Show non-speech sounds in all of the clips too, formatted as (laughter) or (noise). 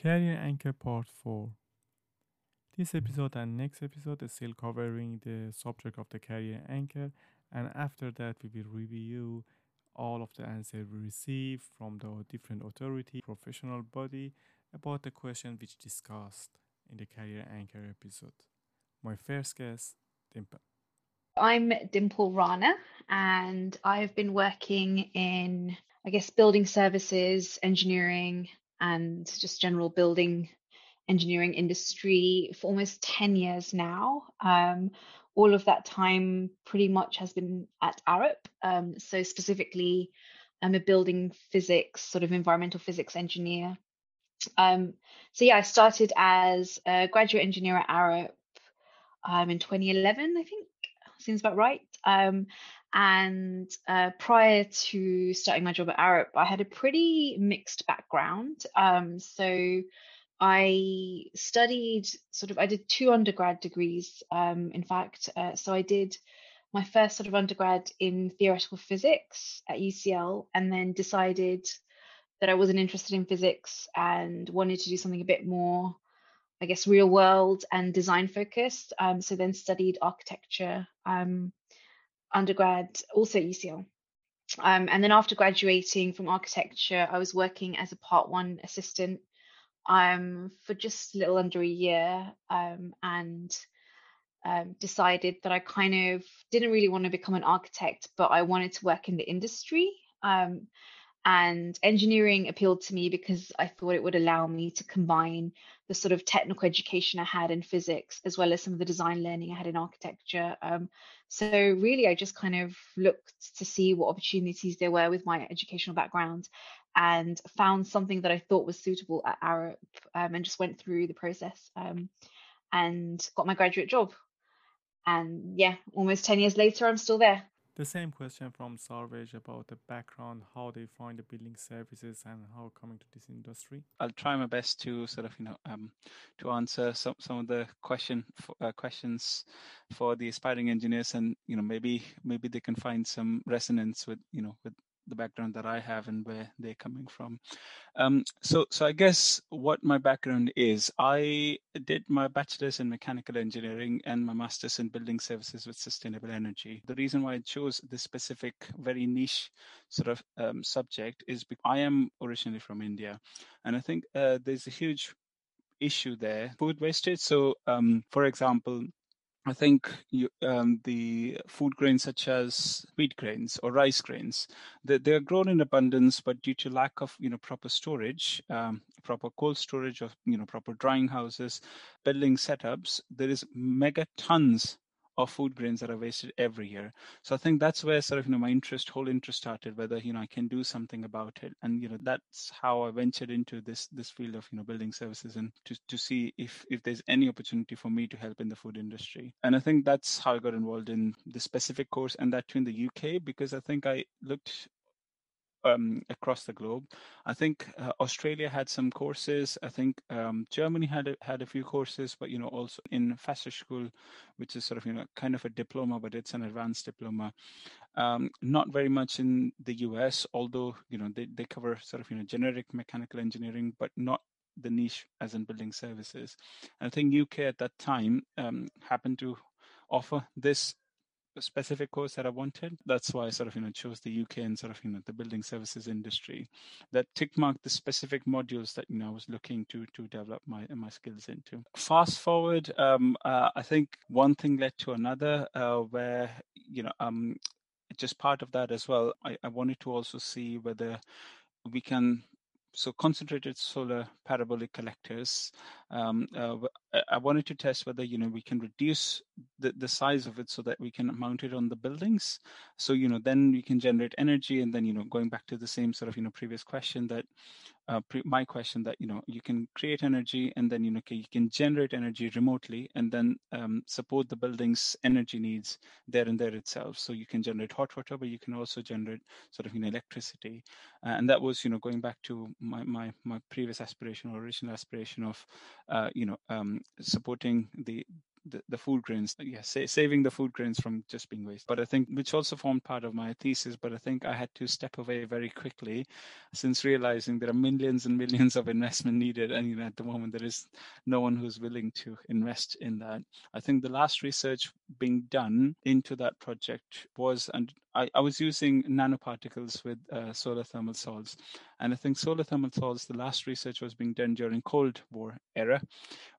Career Anchor Part 4. This episode and next episode is still covering the subject of the career anchor, and after that, we will review all of the answers we receive from the different authority, professional body about the question which discussed in the career anchor episode. My first guest, Dimple. I'm Dimple Rana, and I've been working in, I guess, building services, engineering, and just general building engineering industry for almost 10 years now. Um, all of that time pretty much has been at Arup. Um, so, specifically, I'm a building physics, sort of environmental physics engineer. Um, so, yeah, I started as a graduate engineer at Arup um, in 2011, I think. Seems about right. Um, and uh, prior to starting my job at Arup, I had a pretty mixed background. Um, so I studied sort of, I did two undergrad degrees, um, in fact. Uh, so I did my first sort of undergrad in theoretical physics at UCL and then decided that I wasn't interested in physics and wanted to do something a bit more, I guess, real world and design focused. Um, so then studied architecture um, undergrad, also at UCL. Um, and then after graduating from architecture, I was working as a part one assistant um, for just a little under a year um, and um, decided that I kind of didn't really want to become an architect, but I wanted to work in the industry. Um, and engineering appealed to me because I thought it would allow me to combine the sort of technical education I had in physics as well as some of the design learning I had in architecture. Um, so really, I just kind of looked to see what opportunities there were with my educational background and found something that I thought was suitable at Arup um, and just went through the process um, and got my graduate job. And yeah, almost 10 years later, I'm still there. The same question from Sarvaj about the background, how they find the building services and how coming to this industry. I'll try my best to sort of you know um, to answer some some of the question uh, questions for the aspiring engineers, and you know maybe maybe they can find some resonance with you know with the background that I have and where they're coming from. Um, so, so I guess what my background is, I did my bachelor's in mechanical engineering and my master's in building services with sustainable energy. The reason why I chose this specific, very niche sort of um, subject is because I am originally from India, and I think uh, there's a huge issue there, food wastage. So, um, for example, I think you, um, the food grains such as wheat grains or rice grains, they, they are grown in abundance, but due to lack of you know proper storage, um, proper cold storage or you know proper drying houses, building setups, there is megatons of food grains that are wasted every year. So I think that's where sort of you know my interest, whole interest started. Whether you know I can do something about it, and you know that's how I ventured into this this field of you know building services and to to see if if there's any opportunity for me to help in the food industry. And I think that's how I got involved in the specific course, and that too in the UK because I think I looked um, across the globe. I think uh, Australia had some courses. I think um, Germany had a, had a few courses, but you know also in Fachhochschule, which is sort of you know kind of a diploma, but it's an advanced diploma. Um, not very much in the US, although you know they, they cover sort of you know generic mechanical engineering, but not the niche as in building services. And I think UK at that time um, happened to offer this specific course that I wanted. That's why I sort of, you know, chose the UK and sort of, you know, the building services industry that tick marked the specific modules that, you know, I was looking to to develop my my skills into. Fast forward, um, uh, I think one thing led to another uh, where, you know, um, just part of that as well, I, I wanted to also see whether we can so concentrated solar parabolic collectors. Um, uh, I wanted to test whether you know we can reduce the, the size of it so that we can mount it on the buildings. So you know then we can generate energy, and then you know going back to the same sort of you know previous question that uh, pre- my question that you know you can create energy and then you know you can generate energy remotely and then um, support the building's energy needs there and there itself. So you can generate hot water, but you can also generate sort of you know electricity, uh, and that was you know going back to my my my previous aspiration or original aspiration of uh, you know um, supporting the the, the food grains. Yeah, sa- saving the food grains from just being waste. But I think which also formed part of my thesis. But I think I had to step away very quickly, since realizing there are millions and millions of investment needed, and you know at the moment there is no one who's willing to invest in that. I think the last research being done into that project was, and I, I was using nanoparticles with uh, solar thermal salts. And I think solar thermal salts, the last research was being done during Cold War era,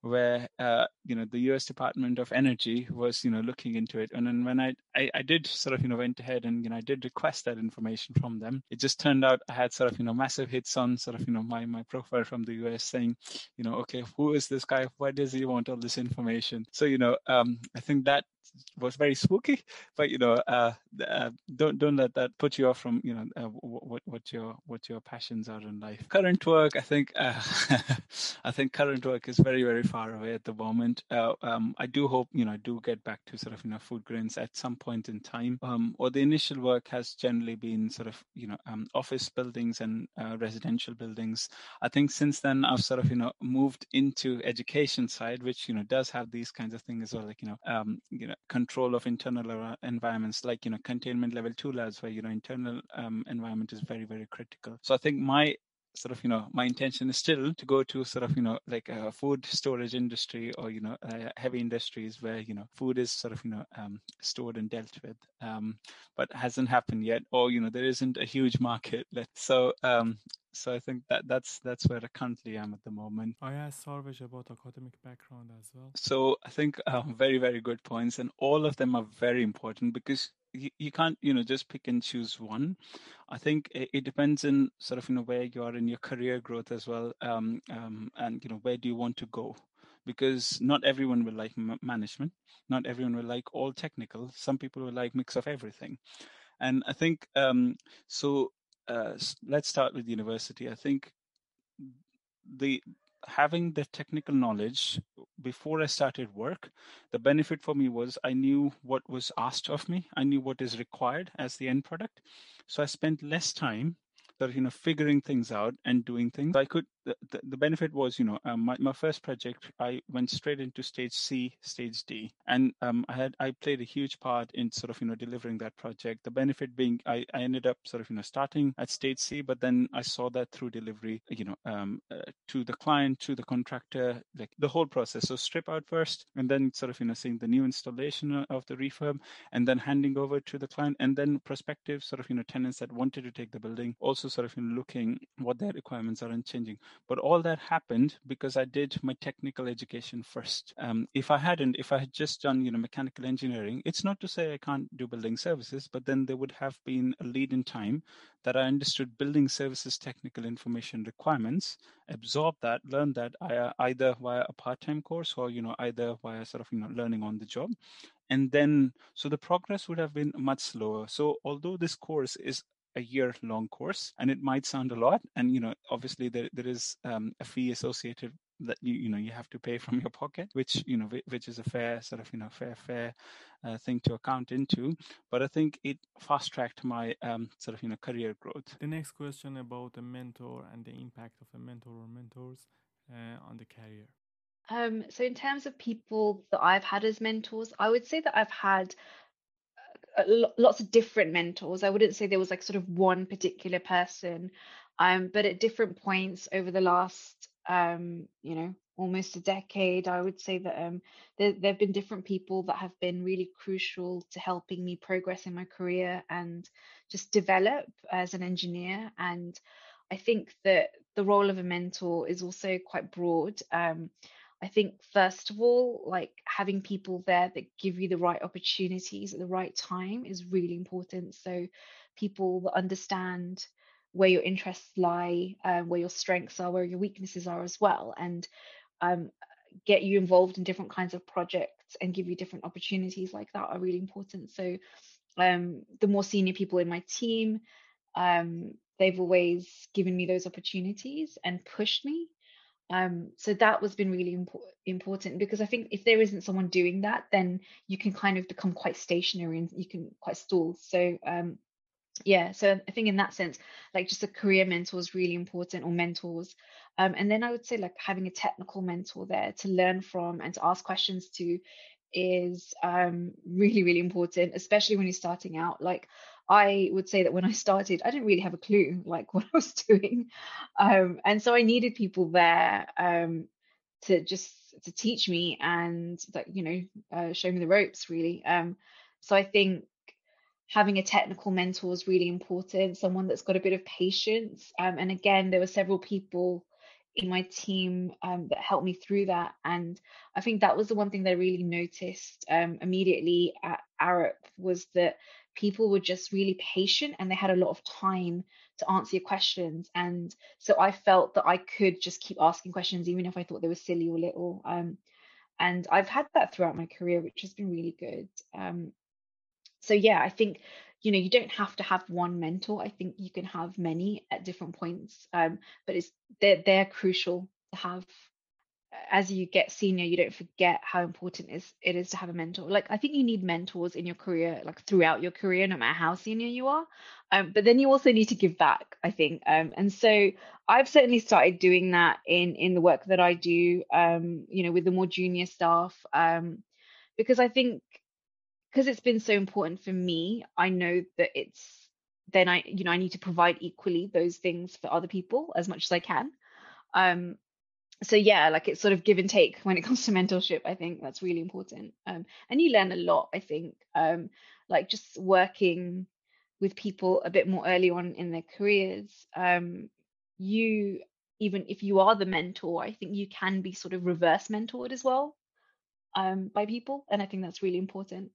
where uh, you know the U.S. Department of Energy was you know looking into it. And then when I, I, I did sort of you know went ahead and you know I did request that information from them. It just turned out I had sort of you know massive hits on sort of you know my my profile from the U.S. saying, you know, okay, who is this guy? Why does he want all this information? So you know, um, I think that was very spooky. But you know, uh, uh, don't don't let that put you off from you know uh, what what your what your passions are in life. Current work, I think, uh, I think current work is very very far away at the moment. Uh, um, I do hope you know I do get back to sort of you know food grains at some point in time. Um, or the initial work has generally been sort of you know um, office buildings and uh, residential buildings. I think since then I've sort of you know moved into education side, which you know does have these kinds of things as well, like you know um, you know control of internal environments like you know containment level two labs where you know internal um, environment is very very critical so i think my sort of you know my intention is still to go to sort of you know like a food storage industry or you know uh, heavy industries where you know food is sort of you know um, stored and dealt with um, but hasn't happened yet or you know there isn't a huge market so um, so I think that that's that's where I currently am at the moment. I asked Sarvaj about academic background as well. So I think uh, very very good points, and all of them are very important because you, you can't you know just pick and choose one. I think it, it, depends in sort of you know where you are in your career growth as well, um, um, and you know where do you want to go because not everyone will like management not everyone will like all technical some people will like mix of everything and i think um, so uh, let's start with the university. I think the having the technical knowledge before I started work, the benefit for me was I knew what was asked of me. I knew what is required as the end product. So I spent less time sort of you know figuring things out and doing things. I could the, the, benefit was you know um, my, my first project I went straight into stage C, stage D, and um, I had I played a huge part in sort of you know delivering that project. The benefit being I, I ended up sort of you know starting at stage C, but then I saw that through delivery you know um, uh, to the client, to the contractor, like the whole process. So strip out first, and then sort of you know seeing the new installation of the refurb, and then handing over to the client, and then prospective sort of you know tenants that wanted to take the building also sort of you know, looking what their requirements are and changing. But all that happened because I did my technical education first. Um, if I hadn't, if I had just done you know mechanical engineering, it's not to say I can't do building services, but then there would have been a lead in time that I understood building services technical information requirements, absorb that, learn that either via a part-time course or you know either via sort of you know learning on the job and then so the progress would have been much slower so although this course is a year long course and it might sound a lot and you know obviously there, there is um, a fee associated that you you know you have to pay from your pocket which you know which is a fair sort of you know fair fair uh, thing to account into. But i think it fast tracked my um, sort of you know career growth. The next question about a mentor and the impact of a mentor or mentors uh, on the career. Um, so in terms of people that I've had as mentors, I would say that I've had lots of different mentors. I wouldn't say there was like sort of one particular person, um, but at different points over the last, um, you know, almost a decade, I would say that um, there have been different people that have been really crucial to helping me progress in my career and just develop as an engineer. And I think that the role of a mentor is also quite broad. Um, I think, first of all, like having people there that give you the right opportunities at the right time is really important. So, people that understand where your interests lie, um, where your strengths are, where your weaknesses are as well, and um, get you involved in different kinds of projects and give you different opportunities like that are really important. So, um, the more senior people in my team, um, they've always given me those opportunities and pushed me um, so that was been really impo- important because I think if there isn't someone doing that, then you can kind of become quite stationary and you can quite stall. So um, yeah, so I think in that sense, like just a career mentor is really important or mentors. Um, and then I would say like having a technical mentor there to learn from and to ask questions to is um, really, really important, especially when you're starting out. Like I would say that when I started, I didn't really have a clue like (laughs) what I was doing, um, and so I needed people there um, to just to teach me and that you know uh, show me the ropes really. Um, so I think having a technical mentor is really important, someone that's got a bit of patience. Um, and again, there were several people in my team um, that helped me through that. And I think that was the one thing that I really noticed um, immediately at Arup was that people were just really patient and they had a lot of time to answer your questions. And so I felt that I could just keep asking questions, even if I thought they were silly or little. Um, and I've had that throughout my career, which has been really good. Um, so yeah i think you know you don't have to have one mentor i think you can have many at different points um, but it's they're, they're crucial to have as you get senior you don't forget how important is it is to have a mentor. Like i think you need mentors in your career like throughout your career no matter how senior you are. Um, but then you also need to give back i think. Um, and so i've certainly started doing that in in the work that i do um, you know with the more junior staff. Um, because i think because it's been so important for me, I know that it's then I, you know, I need to provide equally those things for other people as much as I can. Um, so yeah, like it's sort of give and take when it (laughs) comes to mentorship. I think that's really important. Um, and you learn a lot. I think, um, like just working with people a bit more early on in their careers. Um, you even if you are the mentor, I think you can be sort of reverse mentored as well um, by people, and I think that's really important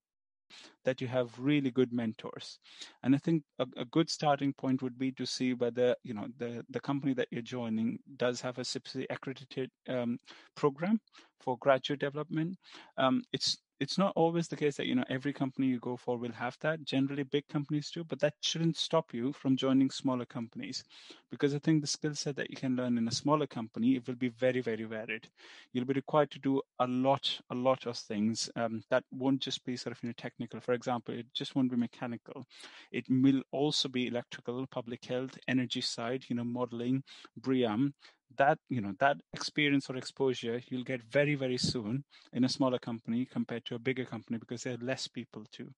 that you have really good mentors. And I think a, a, good starting point would be to see whether you know the the company that you're joining does have a CIBSE accredited um, program for graduate development. Um, it's it's not always the case that you know every company you go for will have that. Generally big companies do but that shouldn't stop you from joining smaller companies. Because i think the skill set that you can learn in a smaller company it will be very very varied. You'll be required to do a lot a lot of things um, that won't just be sort of you know technical. For example it just won't be mechanical. It will also be electrical public health energy side you know modeling BREEAM that you know that experience or exposure you'll get very very soon in a smaller company compared to a bigger company because there are less people too.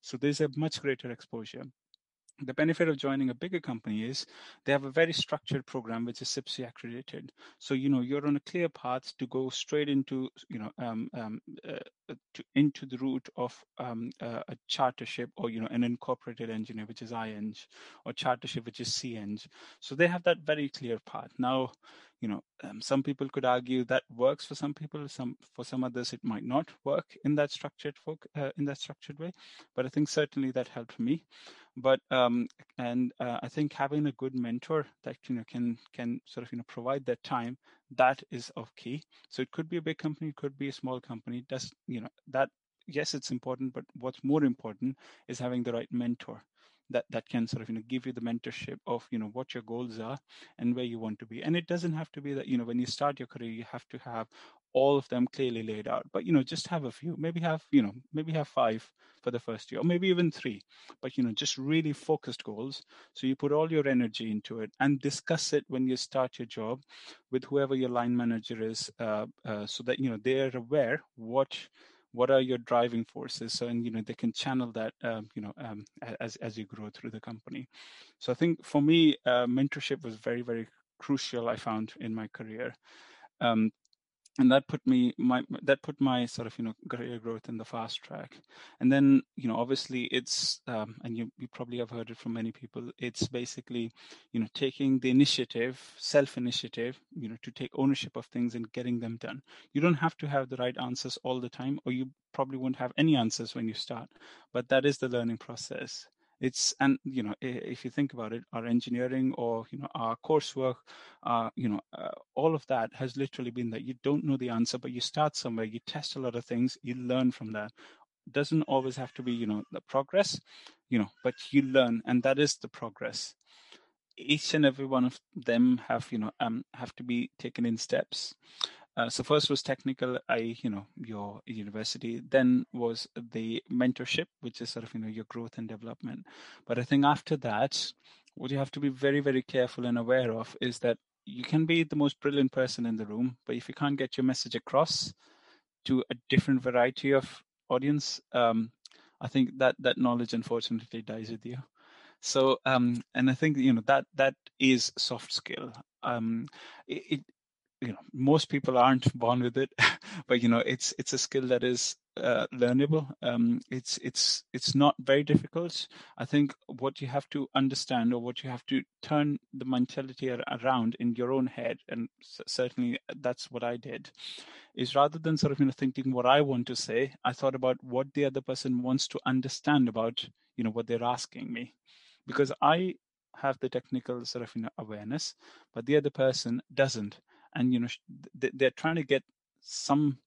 So there's a much greater exposure the benefit of joining a bigger company is they have a very structured program which is CIBSE accredited. So you know you're on a clear path to go straight into you know um, um, uh to, into the route of um, uh, a chartership or you know an incorporated engineer which is IEng or chartership which is CEng. So they have that very clear path. Now you know um, some people could argue that works for some people some for some others it might not work in that structured folk, uh, in that structured way but i think certainly that helped me but um, and uh, I think having a good mentor that you know can can sort of you know provide that time that is of key. So it could be a big company, it could be a small company. Does you know that yes, it's important, but what's more important is having the right mentor that that can sort of you know give you the mentorship of you know what your goals are and where you want to be. And it doesn't have to be that you know when you start your career you have to have all of them clearly laid out. But you know just have a few maybe have you know maybe have five for the first year or maybe even three. But you know just really focused goals. So you put all your energy into it and discuss it when you start your job with whoever your line manager is uh, uh, so that you know they're aware what what are your driving forces? So, and you know they can channel that um, you know um, as as you grow through the company. So i think for me uh, mentorship was very very crucial i found in my career. Um, and that put me my that put my sort of you know career growth in the fast track. And then you know obviously it's um, and you, you probably have heard it from many people it's basically you know taking the initiative self initiative you know to take ownership of things and getting them done. You don't have to have the right answers all the time or you probably won't have any answers when you start but that is the learning process it's and you know if you think about it our engineering or you know our coursework uh, you know uh, all of that has literally been that you don't know the answer but you start somewhere you test a lot of things you learn from that. Doesn't always have to be you know the progress you know but you learn and that is the progress. Each and every one of them have you know um have to be taken in steps uh, so first was technical, I you know your university. Then was the mentorship, which is sort of you know your growth and development. But I think after that, what you have to be very very careful and aware of is that you can be the most brilliant person in the room, but if you can't get your message across, to a different variety of audience, um, I think that that knowledge unfortunately dies with you. So, um, and I think you know that that is soft skill. Um, it, you know most people aren't born with it (laughs) but you know it's it's a skill that is uh, learnable. Um, it's it's it's not very difficult. I think what you have to understand or what you have to turn the mentality around in your own head and certainly that's what i did is rather than sort of you know thinking what i want to say i thought about what the other person wants to understand about you know what they're asking me. Because i have the technical sort of you know awareness but the other person doesn't and you know they're trying to get some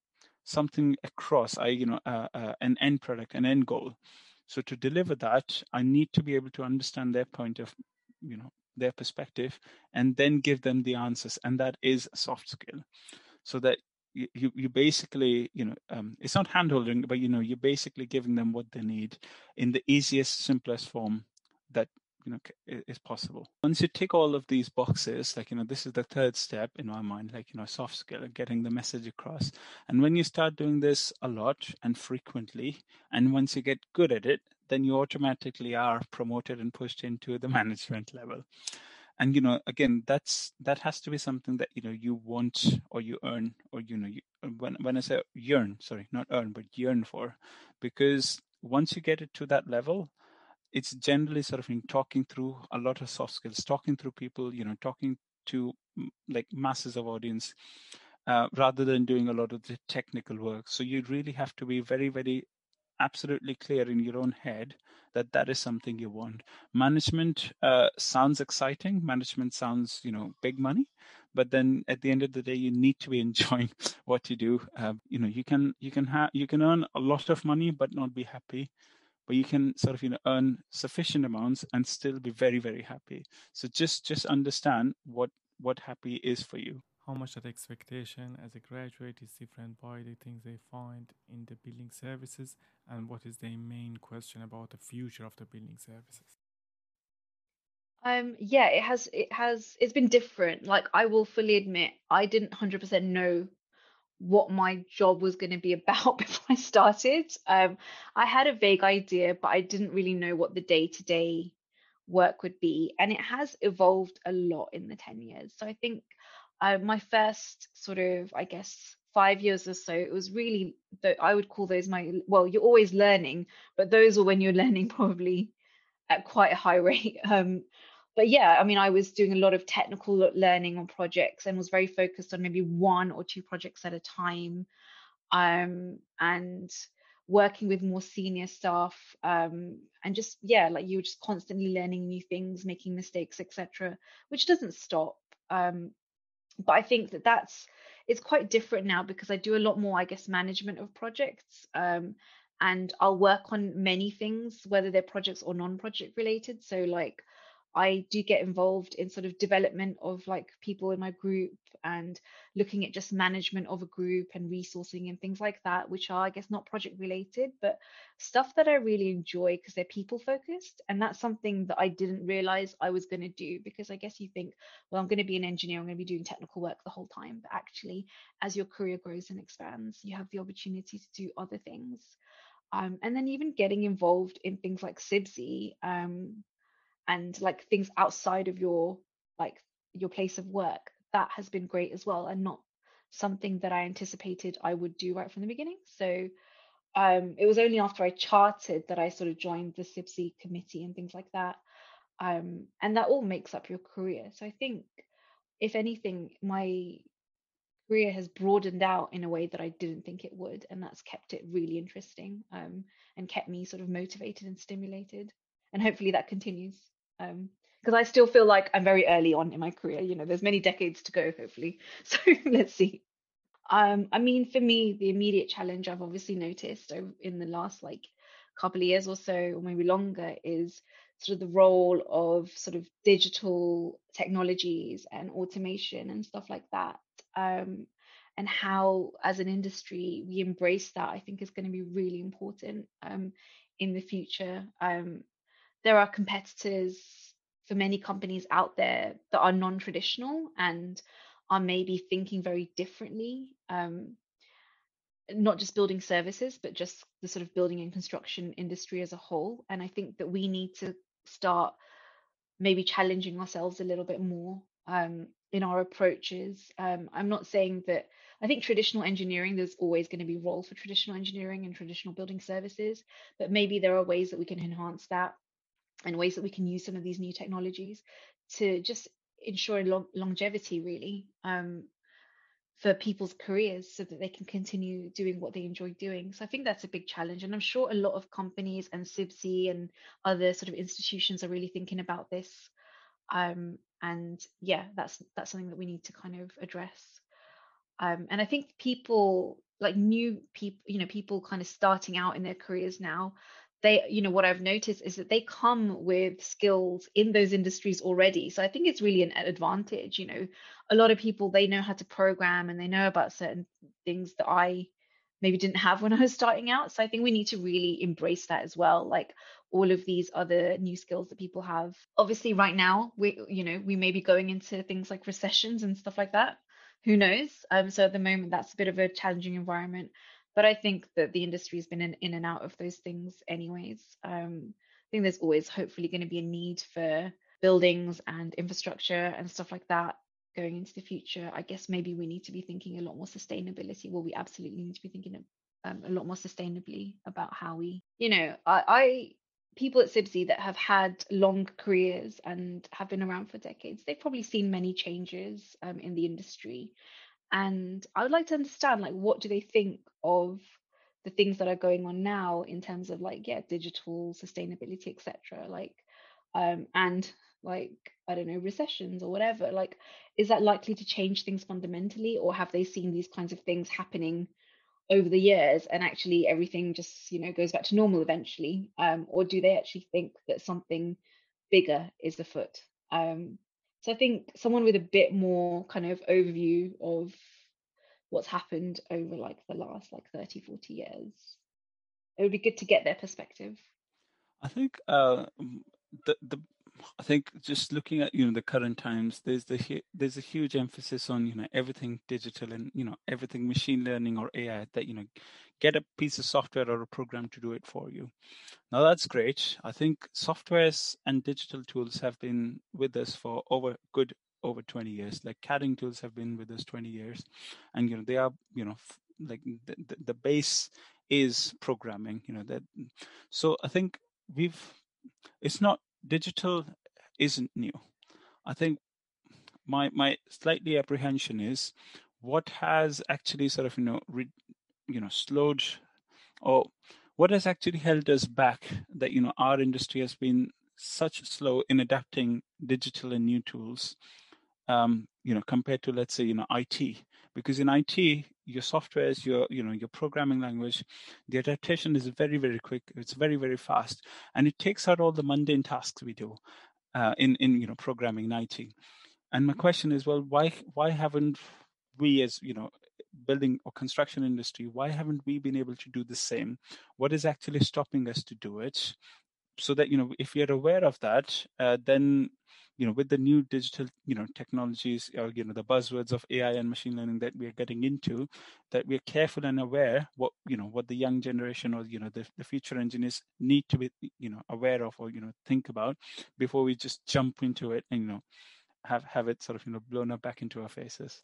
something across i you know uh, uh, an end product an end goal. So to deliver that i need to be able to understand their point of you know their perspective and then give them the answers and that is soft skill. So that you, you basically you know um, it's not handholding but you know you're basically giving them what they need in the easiest simplest form that you know is possible. Once you tick all of these boxes like you know this is the third step in my mind like you know soft skill getting the message across. And when you start doing this a lot and frequently and once you get good at it then you automatically are promoted and pushed into the (laughs) management level. And you know again that's that has to be something that you know you want or you earn or you know you, when when i say yearn sorry not earn but yearn for. Because once you get it to that level it's generally sort of in talking through a lot of soft skills, talking through people, you know, talking to like masses of audience, uh, rather than doing a lot of the technical work. So you really have to be very, very absolutely clear in your own head that that is something you want. Management uh, sounds exciting. Management sounds, you know, big money. But then at the end of the day, you need to be (laughs) enjoying what you do. Uh, you know, you can you can have you can earn a lot of money but not be happy but you can sort of you know earn sufficient amounts and still be very very happy. So just just understand what what happy is for you. How much that expectation as a graduate is different by the things they find in the building services and what is their main question about the future of the building services? Um yeah it has it has it's been different. Like i will fully admit i didn't 100% know what my job was going to be (laughs) about before I started. Um, I had a vague idea, but I didn't really know what the day to day work would be. And it has evolved a lot in the 10 years. So I think uh, my first sort of, I guess, five years or so, it was really, I would call those my, well, you're always learning, but those are when you're (laughs) learning probably at quite a high rate. Um, but yeah, I mean, I was doing a lot of technical learning on projects and was very focused on maybe one or two projects at a time, um, and working with more senior staff, um, and just yeah, like you were just constantly learning new things, making mistakes, etc., which doesn't stop. Um, but I think that that's it's quite different now because I do a lot more, I guess, management of projects. Um, and I'll work on many things, whether they're projects or non-project related. So like I do get involved in sort of development of like people in my group and looking at just management of a group and resourcing and things like that, which are, I guess, not project related, but stuff that I really enjoy because they're people focused. And that's something that I didn't realize I was going to do because I guess you think, well, I'm going to be an engineer, I'm going to be doing technical work the whole time. But actually, as your career grows and expands, you have the opportunity to do other things. Um, and then even getting involved in things like CIBSE, um, and like things outside of your like your place of work that has been great as well and not something that i anticipated i would do right from the beginning. So um, it was only after i charted that i sort of joined the CIBSE committee and things like that um, and that all makes up your career. So i think if anything my career has broadened out in a way that i didn't think it would and that's kept it really interesting um, and kept me sort of motivated and stimulated and hopefully that continues um because I still feel like I'm very early on in my career. You know, there's many decades to go, hopefully. (laughs) So let's see. Um, I mean, for me, the immediate challenge I've obviously noticed in the last like couple of years or so, or maybe longer, is sort of the role of sort of digital technologies and automation and stuff like that. Um, and how, as an industry, we embrace that, I think is going to be really important um, in the future. Um, there are competitors for many companies out there that are non-traditional and are maybe thinking very differently um, not just building services, but just the sort of building and construction industry as a whole. And I think that we need to start maybe challenging ourselves a little bit more um, in our approaches. Um, I'm not saying that I think traditional engineering, there's always going to be a role for traditional engineering and traditional building services, but maybe there are ways that we can enhance that and ways that we can use some of these new technologies to just ensure long- longevity, really. Um, for people's careers so that they can continue doing what they enjoy doing. So I think that's a big challenge. And I'm sure a lot of companies and CIBSE and other sort of institutions are really thinking about this. Um, and yeah, that's that's something that we need to kind of address. Um, and I think people like new people, you know, people kind of starting out in their careers now, they you know what i've noticed is that they come with skills in those industries already. So i think it's really an advantage you know. A lot of people they know how to program and they know about certain things that i maybe didn't have when i was starting out. So i think we need to really embrace that as well like all of these other new skills that people have. Obviously right now we you know we may be going into things like recessions and stuff like that. Who knows? Um so at the moment that's a bit of a challenging environment but I think that the industry has been in, in and out of those things anyways. Um, I think there's always hopefully going to be a need for buildings and infrastructure and stuff like that going into the future. I guess maybe we need to be thinking a lot more sustainability. Well, we absolutely need to be thinking um, a lot more sustainably about how we, you know, I, I people at CIBSE that have had long careers and have been around for decades, they've probably seen many changes um, in the industry and i would like to understand like what do they think of the things that are going on now in terms of like yeah digital sustainability etc like um and like i don't know recessions or whatever. Like is that likely to change things fundamentally or have they seen these kinds of things happening over the years and actually everything just you know goes back to normal eventually? Um or do they actually think that something bigger is afoot? Um so I think someone with a bit more kind of overview of what's happened over like the last like 30, 40 years, it would be good to get their perspective. I think uh, the the I think just looking at you know the current times, there's the there's a huge emphasis on you know everything digital and you know everything machine learning or AI that you know get a piece of software or a program to do it for you. Now that's great. I think softwares and digital tools have been with us for over good over 20 years. Like CADing tools have been with us 20 years, and you know they are you know like the, the, the base is programming. You know that. So I think we've it's not digital isn't new. I think my my slightly apprehension is what has actually sort of you know re, you know slowed or what has actually held us back that you know our industry has been such slow in adapting digital and new tools um, you know compared to let's say you know IT because in IT your software is your you know your programming language the adaptation is very very quick it's very very fast and it takes out all the mundane tasks we do uh, in in you know programming in IT and my question is well why why haven't we as you know building or construction industry why haven't we been able to do the same what is actually stopping us to do it so that you know if you're aware of that uh, then you know with the new digital you know technologies or you know the buzzwords of ai and machine learning that we're getting into that we're careful and aware what you know what the young generation or you know the, the future engineers need to be you know aware of or you know think about before we just jump into it and you know have have it sort of you know blown up back into our faces